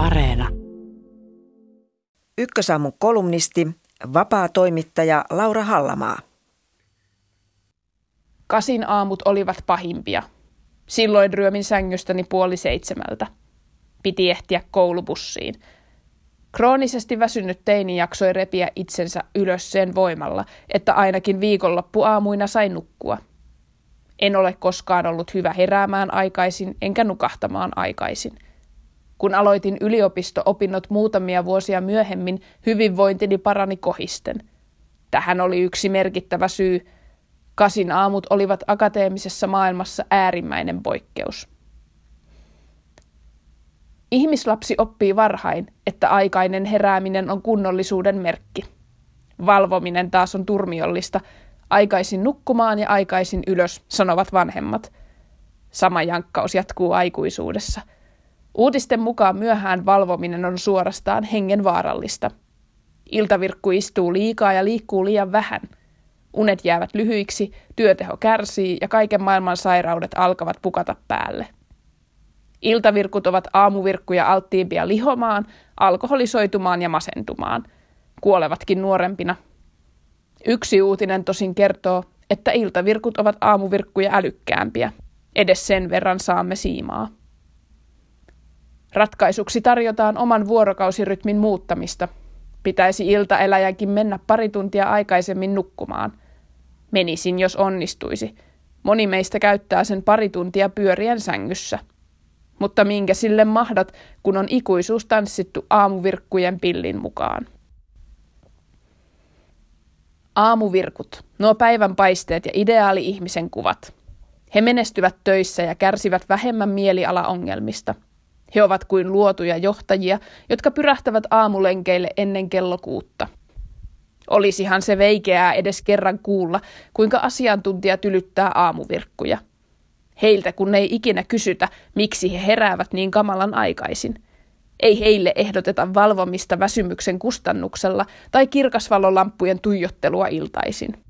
Areena. Ykkösaamun kolumnisti, vapaa toimittaja Laura Hallamaa. Kasin aamut olivat pahimpia. Silloin ryömin sängystäni puoli seitsemältä. Piti ehtiä koulubussiin. Kroonisesti väsynyt teini jaksoi repiä itsensä ylös sen voimalla, että ainakin viikonloppuaamuina sai nukkua. En ole koskaan ollut hyvä heräämään aikaisin enkä nukahtamaan aikaisin – kun aloitin yliopisto-opinnot muutamia vuosia myöhemmin, hyvinvointini parani kohisten. Tähän oli yksi merkittävä syy. Kasin aamut olivat akateemisessa maailmassa äärimmäinen poikkeus. Ihmislapsi oppii varhain, että aikainen herääminen on kunnollisuuden merkki. Valvominen taas on turmiollista. Aikaisin nukkumaan ja aikaisin ylös, sanovat vanhemmat. Sama jankkaus jatkuu aikuisuudessa – Uutisten mukaan myöhään valvominen on suorastaan hengenvaarallista. Iltavirkku istuu liikaa ja liikkuu liian vähän. Unet jäävät lyhyiksi, työteho kärsii ja kaiken maailman sairaudet alkavat pukata päälle. Iltavirkut ovat aamuvirkkuja alttiimpia lihomaan, alkoholisoitumaan ja masentumaan. Kuolevatkin nuorempina. Yksi uutinen tosin kertoo, että iltavirkut ovat aamuvirkkuja älykkäämpiä. Edes sen verran saamme siimaa. Ratkaisuksi tarjotaan oman vuorokausirytmin muuttamista. Pitäisi iltaeläjänkin mennä pari tuntia aikaisemmin nukkumaan. Menisin, jos onnistuisi. Moni meistä käyttää sen pari tuntia pyörien sängyssä. Mutta minkä sille mahdat, kun on ikuisuus tanssittu aamuvirkkujen pillin mukaan? Aamuvirkut, nuo päivän paisteet ja ideaali-ihmisen kuvat. He menestyvät töissä ja kärsivät vähemmän mielialaongelmista – he ovat kuin luotuja johtajia, jotka pyrähtävät aamulenkeille ennen kello kuutta. Olisihan se veikeää edes kerran kuulla, kuinka asiantuntija tylyttää aamuvirkkuja. Heiltä kun ei ikinä kysytä, miksi he heräävät niin kamalan aikaisin. Ei heille ehdoteta valvomista väsymyksen kustannuksella tai kirkasvalolamppujen tuijottelua iltaisin.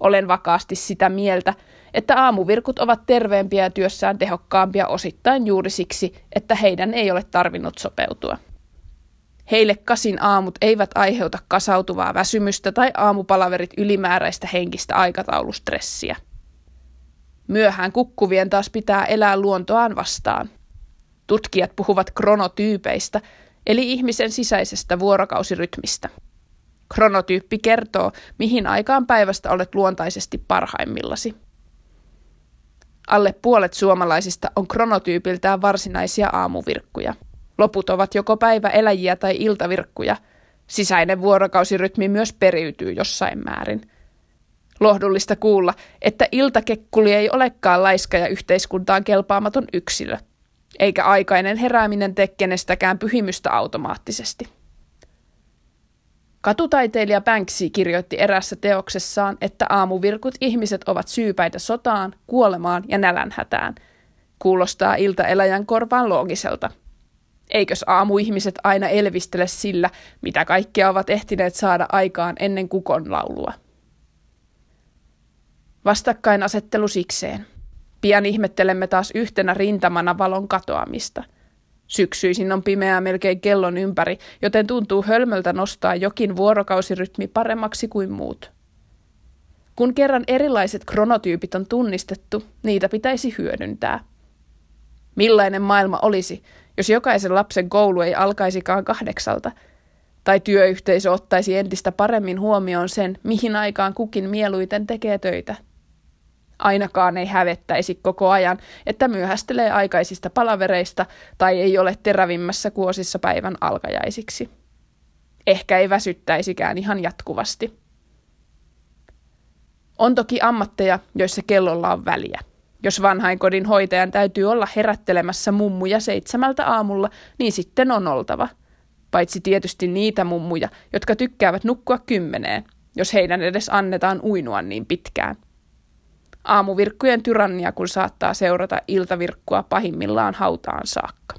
Olen vakaasti sitä mieltä, että aamuvirkut ovat terveempiä ja työssään tehokkaampia osittain juuri siksi, että heidän ei ole tarvinnut sopeutua. Heille kasin aamut eivät aiheuta kasautuvaa väsymystä tai aamupalaverit ylimääräistä henkistä aikataulustressiä. Myöhään kukkuvien taas pitää elää luontoaan vastaan. Tutkijat puhuvat kronotyypeistä, eli ihmisen sisäisestä vuorokausirytmistä. Kronotyyppi kertoo, mihin aikaan päivästä olet luontaisesti parhaimmillasi. Alle puolet suomalaisista on kronotyypiltään varsinaisia aamuvirkkuja. Loput ovat joko päiväeläjiä tai iltavirkkuja. Sisäinen vuorokausirytmi myös periytyy jossain määrin. Lohdullista kuulla, että iltakekkuli ei olekaan laiska ja yhteiskuntaan kelpaamaton yksilö, eikä aikainen herääminen tee kenestäkään pyhimystä automaattisesti. Katutaiteilija Banksy kirjoitti erässä teoksessaan, että aamuvirkut ihmiset ovat syypäitä sotaan, kuolemaan ja nälänhätään. Kuulostaa iltaeläjän korvaan loogiselta. Eikös aamuihmiset aina elvistele sillä, mitä kaikkea ovat ehtineet saada aikaan ennen kukon laulua? Vastakkainasettelu sikseen. Pian ihmettelemme taas yhtenä rintamana valon katoamista – Syksyisin on pimeää melkein kellon ympäri, joten tuntuu hölmöltä nostaa jokin vuorokausirytmi paremmaksi kuin muut. Kun kerran erilaiset kronotyypit on tunnistettu, niitä pitäisi hyödyntää. Millainen maailma olisi, jos jokaisen lapsen koulu ei alkaisikaan kahdeksalta, tai työyhteisö ottaisi entistä paremmin huomioon sen, mihin aikaan kukin mieluiten tekee töitä – ainakaan ei hävettäisi koko ajan, että myöhästelee aikaisista palavereista tai ei ole terävimmässä kuosissa päivän alkajaisiksi. Ehkä ei väsyttäisikään ihan jatkuvasti. On toki ammatteja, joissa kellolla on väliä. Jos vanhainkodin hoitajan täytyy olla herättelemässä mummuja seitsemältä aamulla, niin sitten on oltava. Paitsi tietysti niitä mummuja, jotka tykkäävät nukkua kymmeneen, jos heidän edes annetaan uinua niin pitkään – aamuvirkkujen tyrannia, kun saattaa seurata iltavirkkua pahimmillaan hautaan saakka.